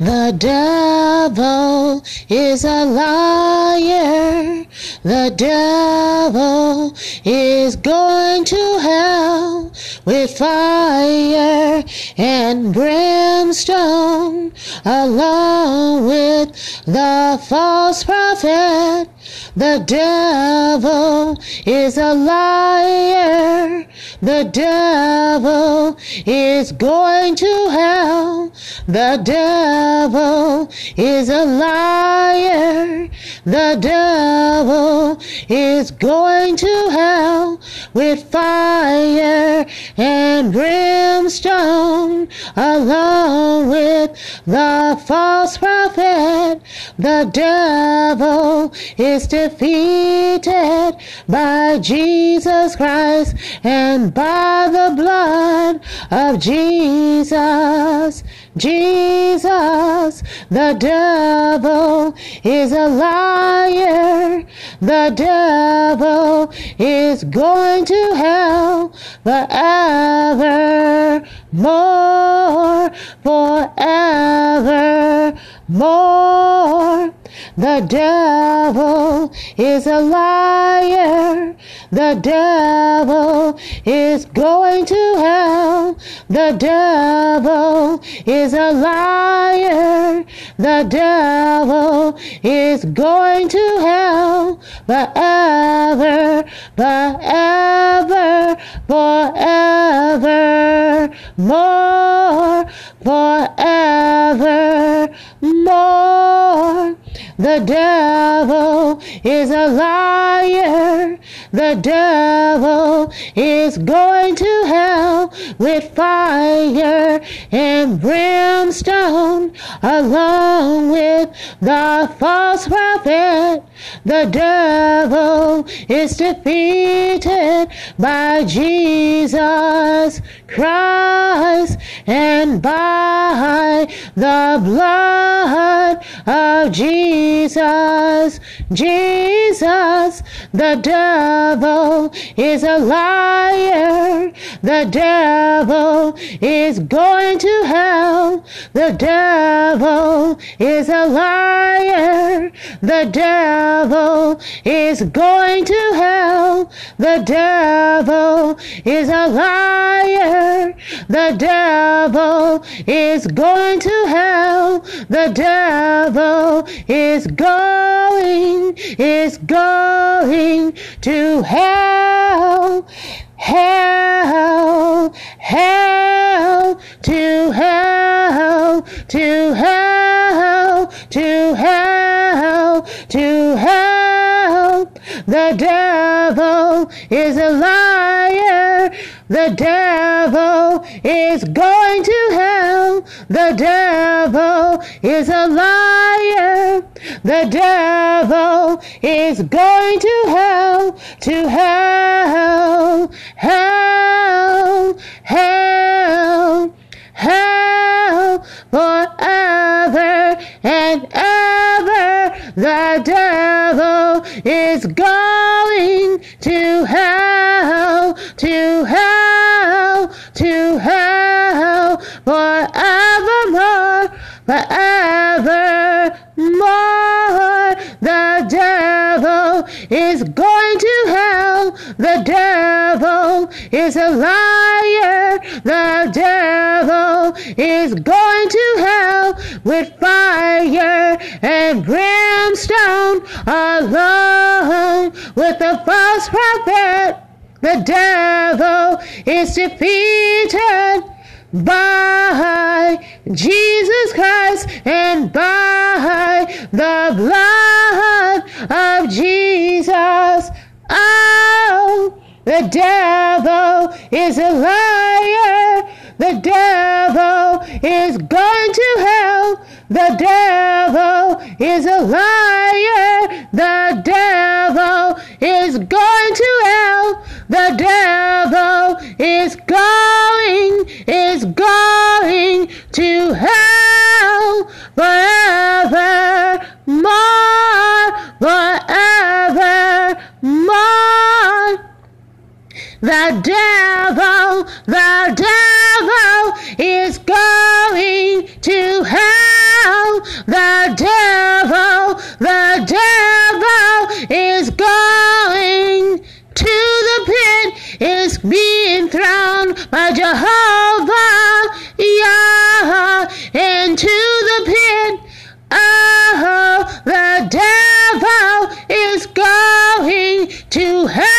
The devil is a liar. The devil is going to hell with fire and brimstone along with the false prophet. The devil is a liar. The devil is going to hell. The devil is a liar. The devil is going to hell with fire and brimstone along with the false prophet. The devil is defeated by Jesus Christ and by the blood of Jesus. Jesus, the devil is a liar. The devil is going to hell forever more, forever more. The devil is a liar. The devil is going to hell. The devil is a liar. The devil is going to hell forever, forever, forever, more, is a liar. The devil is going to hell with fire and brimstone along with the false prophet. The devil is defeated by Jesus Christ and by the blood of Jesus. Jesus, the devil is a liar. The devil is going to hell. The devil is a liar. The devil is going to hell. The devil is a liar. The devil is going to hell. The devil is going, is going to hell. Hell, hell, to hell, to The devil is a liar. The devil is going to hell. The devil is a liar. The devil is going to hell, to hell, hell, hell, hell, forever and ever. The devil is forevermore, forevermore. The devil is going to hell. The devil is a liar. The devil is going to hell with fire and brimstone alone with the false prophet. The devil is defeated by Jesus Christ and by the blood of Jesus. Oh, the devil is a liar. The devil is going to hell. The devil is a liar. The devil is going to hell. The devil is going, is going to hell forevermore, forevermore. The devil, the devil is going to hell. The devil, the devil is going to the pit, is being thrown down by Jehovah Yah into the pit. Oh, the devil is going to hell.